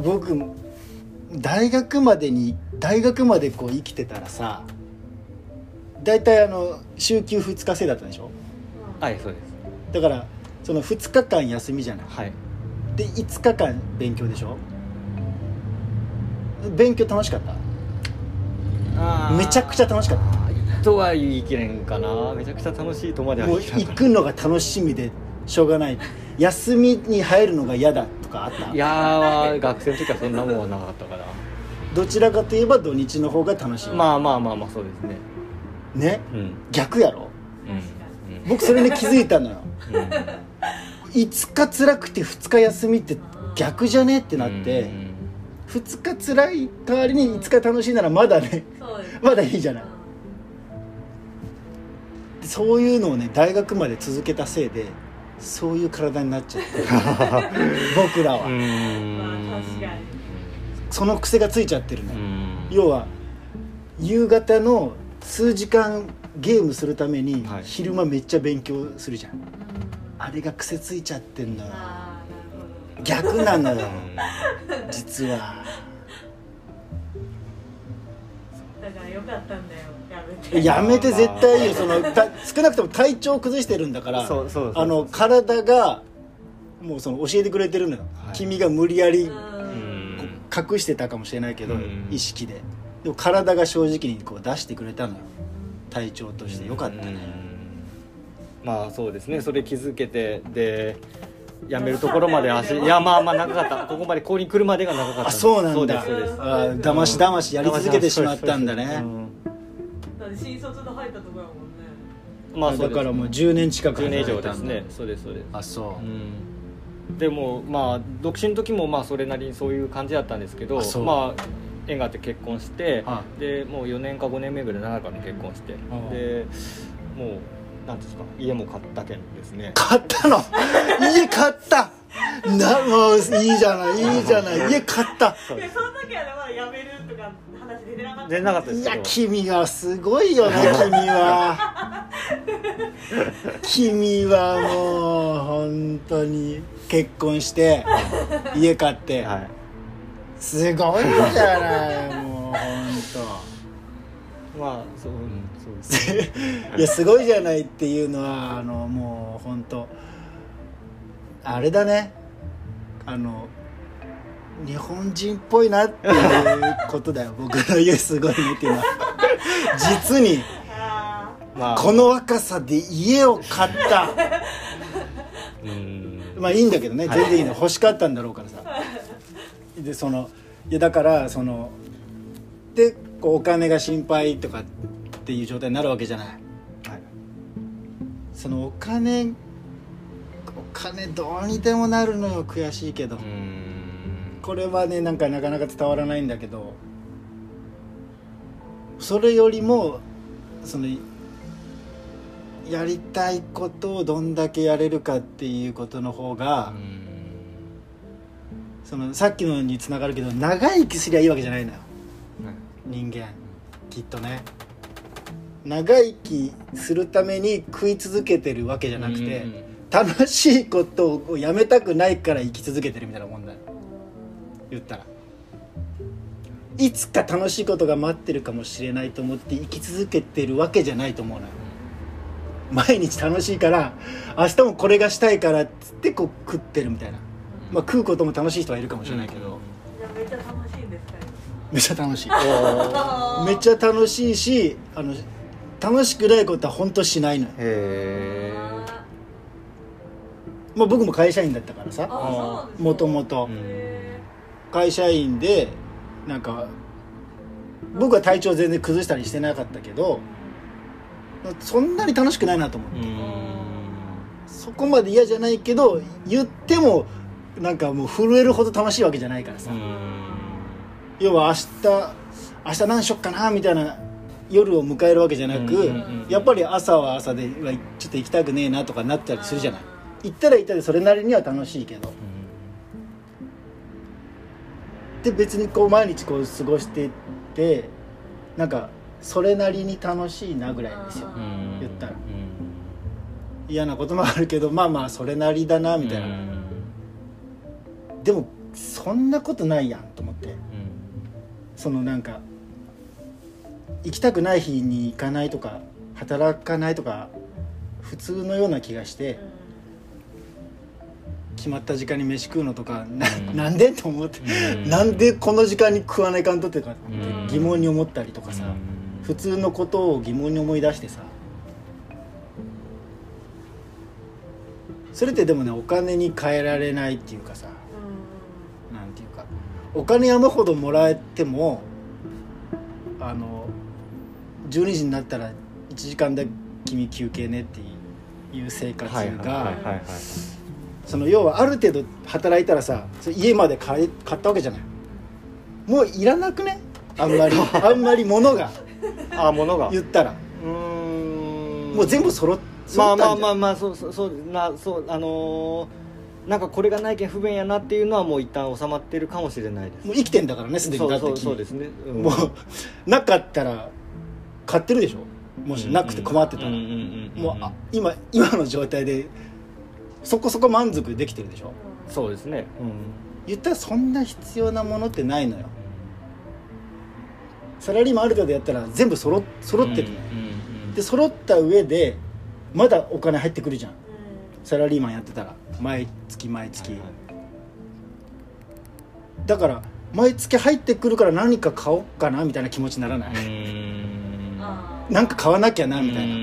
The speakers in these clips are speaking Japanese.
僕大学までに大学までこう生きてたらさ大体あの週休2日制だったでしょ？はいそうです。だからその2日間休みじゃない。はい。で5日間勉強でしょ？勉強楽しかった？めちゃくちゃ楽しかった。とは言い切れんかな。めちゃくちゃ楽しいとまではもう行くのが楽しみでしょうがない。休みに入るのが嫌だとかあった？ないやー学生の時はそんなもんはなかったから。どちらかといえば土日の方が楽しい、まあまあまあまあそうですね。ね？うん。逆やろ？うん。僕それに気づいたのよ。うん。うん5日辛くて2日休みって逆じゃね？ってなって、うん。2日辛い代わりに5日楽しいならまだね。まだいいじゃない。そういうのをね大学まで続けたせいでそういう体になっちゃって。僕らは、まあん。確かにその癖がついちゃってるのよ、うん。要は夕方の数時間ゲームするためにはい。昼間めっちゃ勉強するじゃん、あれが癖ついちゃってんのよ。逆なのよ。実はだからよかったんだよ。やめて。やめて絶対いいよ。そのた少なくとも体調を崩してるんだからあの体がもうその教えてくれてるのよ、はい。君が無理やりうう隠してたかもしれないけど、うん。意識で。でも体が正直にこう出してくれたのよ。体調としてよかったね、うん。まあそうですね。それ気づけてでやめるところまで足 いやまあまあ長かった。ここまでここに来るまでが長かったあそうなんだ。そうですあーだましだましやり続けてしまったんだね、うん。だって新卒で入ったとこやもんねまあだからもう10年近く10年以上ですね。そうですそうです。あそう、うん。でもまあ独身の時もまあそれなりにそういう感じだったんですけどまあ縁があって結婚してはでもう4年か5年目ぐらい長かに結婚してあ。でもうなんですか家も買ったけんですね。買ったの？家買った？なもういいじゃないいいじゃない。家買った。いやその時はねまだ辞めるとか話出てなかった。出なかったでいやすけど。君はすごいよね君は。君はもう本当に。結婚して家買って、はい。すごいじゃないもう本まあそう,、うん、いやすごいじゃないっていうのはあのもう本当あれだね。あの日本人っぽいなっていうことだよ。僕の言うすごいねっていうのは。実にあまあ。この若さで家を買った。うん。まあいいんだけどねはい。全然いいの。欲しかったんだろうからさ。でそのいやだからそのでこうお金が心配とかっていう状態になるわけじゃない。はい。そのお金お金どうにでもなるのよ悔しいけど。うん。これはねなんかなかなか伝わらないんだけど。それよりもそのやりたいことをどんだけやれるかっていうことの方が、うん。そのさっきのにつながるけど長生きすりゃいいわけじゃないのよ。はい。人間。きっとね長生きするために食い続けてるわけじゃなくて、うん楽しいことをやめたくないから生き続けてるみたいなもんだよ。言ったらいつか楽しいことが待ってるかもしれないと思って生き続けてるわけじゃないと思うのよ。毎日楽しいから明日もこれがしたいからっつってこう食ってるみたいな、まあ、食うことも楽しい人はいるかもしれないけど、めっちゃ楽しいんですか？めっちゃ楽しい。今めっちゃ楽しいしあの楽しくないことは本当しないのよ、へえまあ、僕も会社員だったからさ。もともと会社員でなんか僕は体調全然崩したりしてなかったけどそんなに楽しくないなと思って、うん。そこまで嫌じゃないけど言ってもなんかもう震えるほど楽しいわけじゃないからさ、要は明日明日何しよっかなみたいな夜を迎えるわけじゃなく、やっぱり朝は朝でちょっと行きたくねえなとかなったりするじゃない。行ったら行ったでそれなりには楽しいけど。で別にこう毎日こう過ごしていってなんかそれなりに楽しいなぐらいですよ。うん。言ったら。うん。嫌なこともあるけどまあまあそれなりだなみたいな、でもそんなことないやんと思って。うん。そのなんか行きたくない日に行かないとか働かないとか普通のような気がして決まった時間に飯食うのとかな,、うん。なんでと思って、うん。なんでこの時間に食わないかんとってかってうん。疑問に思ったりとかさ、普通のことを疑問に思い出してさそれってでもねお金に換えられないっていうかさなんていうかお金山ほどもらえてもあの12時になったら1時間だけ君休憩ねっていう生活がその要はある程度働いたらさ家まで買い買ったわけじゃない。もういらなくね？あんまり。あんまり物が。あ物が。言ったら。うーん。もう全部揃っまあまあまああまあそうそうそうなそうあのーなんかこれがないけん不便やなっていうのはもう一旦収まってるかもしれないです。もう生きてんだからねすでにだってそうそう君。そうですね、うん。もうなかったら買ってるでしょ？もしなくて困ってたら、もうあ今今の状態でそこそこ満足できてるでしょ？そうですね。うん。言ったらそんな必要なものってないのよ。サラリーマンある程度やったら全部揃揃ってる。のよ、で揃った上でまだお金入ってくるじゃん。サラリーマンやってたら。毎月毎月、はいはい。だから毎月入ってくるから何か買おうかなみたいな気持ちにならない、うーんなんか買わなきゃなみたいな、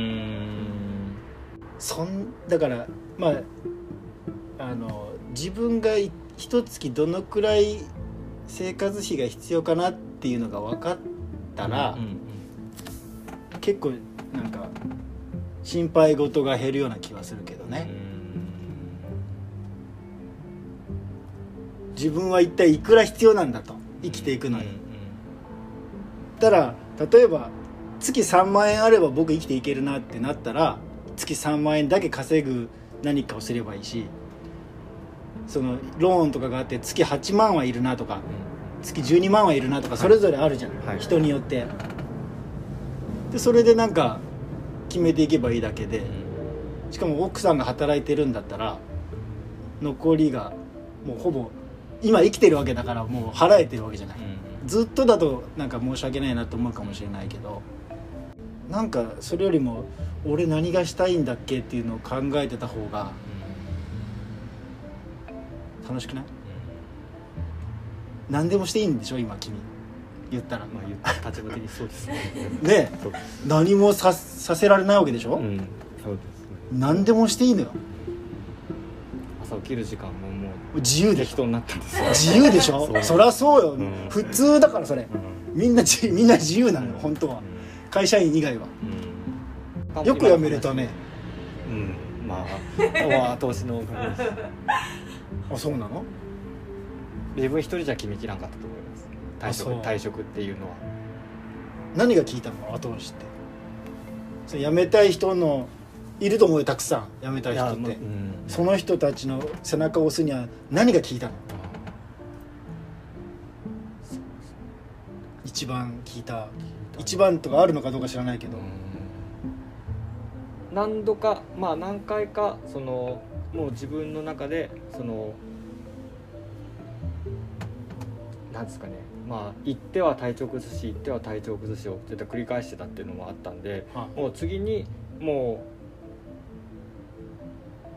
そんだからまああの自分がい一月どのくらい生活費が必要かなっていうのが分かったら、うんうん結構なんか心配事が減るような気はするけどうね、ん。自分は一体いくら必要なんだと生きていくのに、たら例えば月3万円あれば僕生きていけるなってなったら月3万円だけ稼ぐ何かをすればいいしそのローンとかがあって月8万はいるなとか月12万はいるなとかそれぞれあるじゃん、はい。人によって。でそれでなんか決めていけばいいだけでしかも奥さんが働いてるんだったら残りがもうほぼ今生きてるわけだからもう払えてるわけじゃない。うん。ずっとだとなんか申し訳ないなと思うかもしれないけどなんかそれよりも俺何がしたいんだっけっていうのを考えてた方が楽しくない？何でもしていいんでしょ今君？言ったら。まあ言った立場的にそうですね。ねそう何もささせられないわけでしょ、うん。そうですね。何でもしていいのよ。朝起きる時間ももう自由でしょ。適当になったんですよ。自由でしょ？そりゃそうよ、うん。普通だからそれ。うん。みんな自みんな自由なのようん。本当は会社員以外は。うん。よく辞めれたねうん。まあまあ投資のおかげです。あそうなの？自分一人じゃ決めきらんかったと思います。退職退職っていうのは。何が聞いたの？後押しって。それ辞めたい人のいると思うよたくさん辞めたい人って。うん。その人たちの背中を押すには何が聞いたの？一番聞いた一番とかあるのかどうか知らないけど、何度かまあ何回かそのもう自分の中でそのなんですかね。まあ行っては体調崩し行っては体調崩しを絶対繰り返してたっていうのもあったんではもう次にも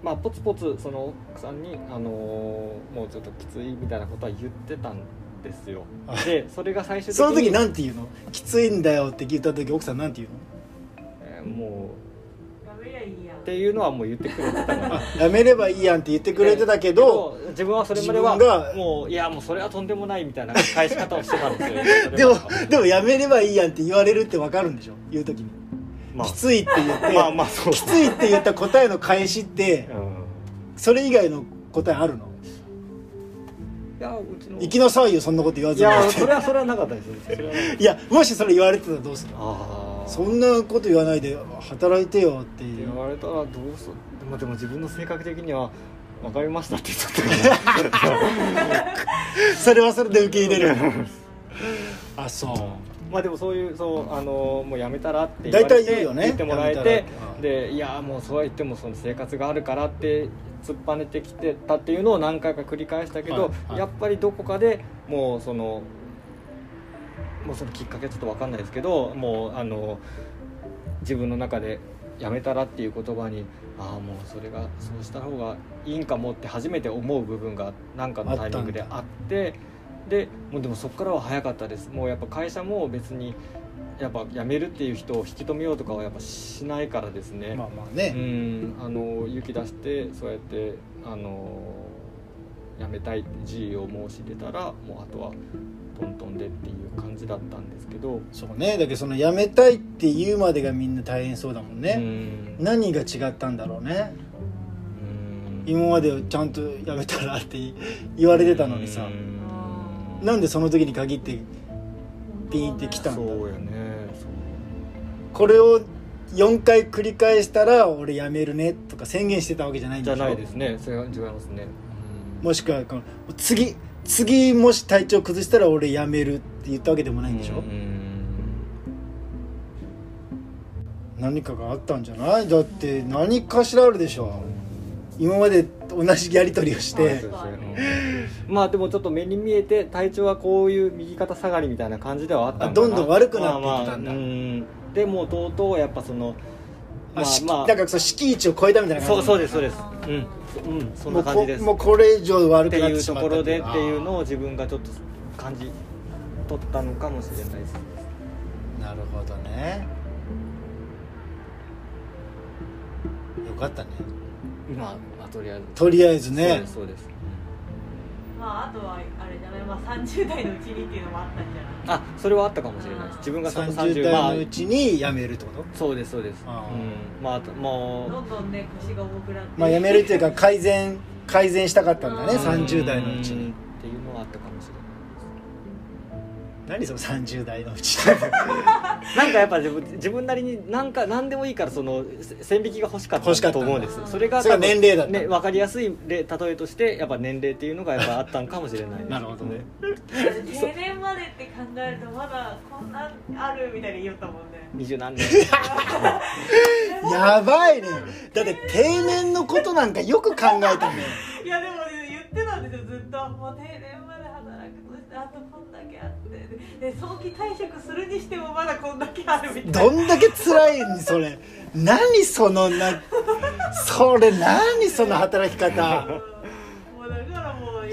うまあポツポツその奥さんに、あのーもうちょっときついみたいなことは言ってたんですよ。あでそれが最終的にその時なんて言うの？きついんだよって聞いた時奥さんなんて言うの？えーもやめりゃいいやうっていうのはもう言ってくれてたのであやめればいいやんって言ってくれてたけど、自分はそれまでは自分がもういやもうそれはとんでもないみたいな返し方をしてたんですよ。でもでもやめればいいやんって言われるって分かるんでしょ？言う時に、まあ。きついって言って、まあまあそうきついって言った答えの返しってうん。それ以外の答えあるの？いやうちの。行きなさいよそんなこと言わいずに。やそれはそれはなかったですいやもしそれ言われてたらどうするたああそんなこと言わないで働いてよっていう。言われたらどうする？でもでも自分の性格的には分かりましたって言っちゃったから。それはそれで受け入れる。あそうまあでもそういうそうあのもうやめたらって言われてね。言ってもらえてでいやもうそうは言ってもその生活があるからって突っぱねてきてたっていうのを何回か繰り返したけど、はいはい。やっぱりどこかでもうそのもうそのきっかけちょっと分かんないですけどもうあの自分の中でやめたらっていう言葉にああもうそれがそうした方がいいんかもって初めて思う部分が何かのタイミングであってでもうでもそこからは早かったです。もうやっぱ会社も別にやっぱ辞めるっていう人を引き止めようとかはやっぱしないからですね、まあまあうね、ん。あの勇気出してそうやってあの辞めたいって辞意を申し出たらもうあとはトントンでっていう感じだったんですけど、そうね。だけどその辞めたいって言うまでがみんな大変そうだもんね、うん。何が違ったんだろうね。うん。今までちゃんと辞めたらって言われてたのにさ。うんなんでその時に限ってピンってきたんだ？そうやね。これを4回繰り返したら俺辞めるねとか宣言してたわけじゃないんでしょ？じゃないですね。それは違いますね、もしくはこの次次もし体調崩したら俺辞めるって言ったわけでもないんでしょ、うん何かがあったんじゃない？だって何かしらあるでしょ。今まで同じやり取りをして まあでもちょっと目に見えて体調はこういう右肩下がりみたいな感じではあったんかな。あどんどん悪くなっていったんだ。まあまあうん。でもとうとうやっぱそのまあしまあ。だからその敷地を超えたみたいな感じそうそうですそうです。うん、うん、そんな感じです。もうこもうこれ以上悪ってくなっいうとこてしまったろでっていうあのを自分がちょっと感じ取ったのかもしれないです。ーなるほどね。よかったね。まあ、まあ、とりあえず。とりあえずそうねですそうですまああとはあれじゃない？まあ30代のうちにっていうのもあったんじゃない？あそれはあったかもしれないです。自分がその30 30まあ代のうちに辞めるってこと？そうですそうです。うん。まああともう。どんどんね腰が重くなって。まあ辞めるっていうか改善改善したかったんだねうん。30代のうちうん。にっていうのはあったかもしれない何その30代のうち。なんかやっぱ自分自分なりになんか何でもいいからそのせ線引きが欲しかった欲しかったと思うんです。それが年齢だね分かりやすい例例えとしてやっぱ年齢っていうのがやっぱあったんかもしれない。で すなるほどね。定年までって考えるとまだこんなんあるみたいに言ったもんね。二十何年。やばいね。だって定年のことなんかよく考えたんだよいやでも言ってたんですよずっと。もう定年まで働くとしてあとあって。で早期退職するにしてもまだこんだけあるみたいな。どんだけ辛いんそれ。何そのなそれ何その働き方。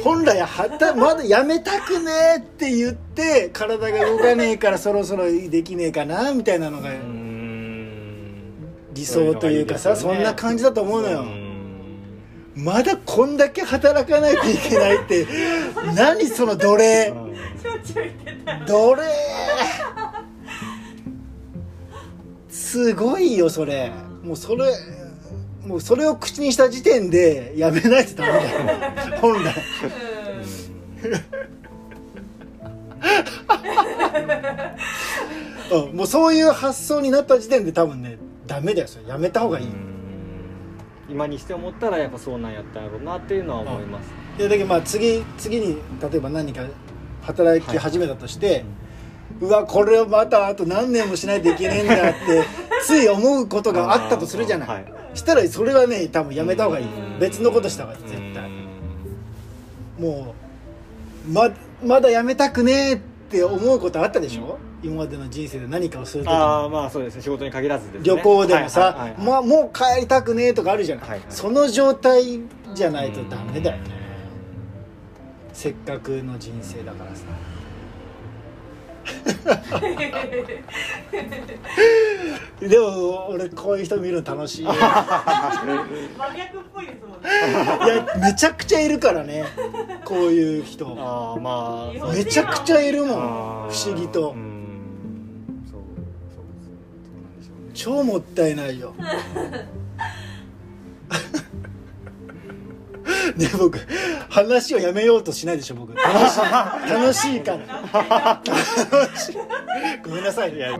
本来はたまだやめたくねえって言って体が動かねえからそろそろできねえかなみたいなのがうん。理想というかさそんな感じだと思うのよ。んまだこんだけ働かないといけないって何その奴隷？しょっちゅう言ってた。よ奴隷？すごいよそれ。もうそれもうそれを口にした時点でやめないとダメだよ。本来。うん。もうそういう発想になった時点で多分ねダメだよそれ。やめた方がいい、今にして思ったらやっぱそうなんやったんやろうなっていうのは思います。いやだけどまあ次次に例えば何か働き始めたとして、うわこれをまたあと何年もしないといけねえんだって つい思うことがあったとするじゃない、はい。したらそれはね多分やめた方がいい。うん。別のことした方がいい絶対。うん。もうままだやめたくねえって思うことあったでしょ、今までの人生で何かをするとああまあそうですね。仕事に限らずですね。旅行でもさ、はいはいはい。はいまあ、もう帰りたくねえとかあるじゃない、はいはい。その状態じゃないとダメだよね。せっかくの人生だからさ。でも俺こういう人見るの楽しいいや真逆っぽいですもんね。めちゃくちゃいるからね。こういう人。ああまあ。めちゃくちゃいるもん。あ不ー思議と。うん超もったいないよ。ね僕話をやめようとしないでしょ僕。楽しい楽しいから。楽しい。ごめんなさい。ね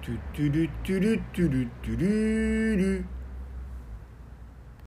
トゥトゥルトゥルトゥルトゥルル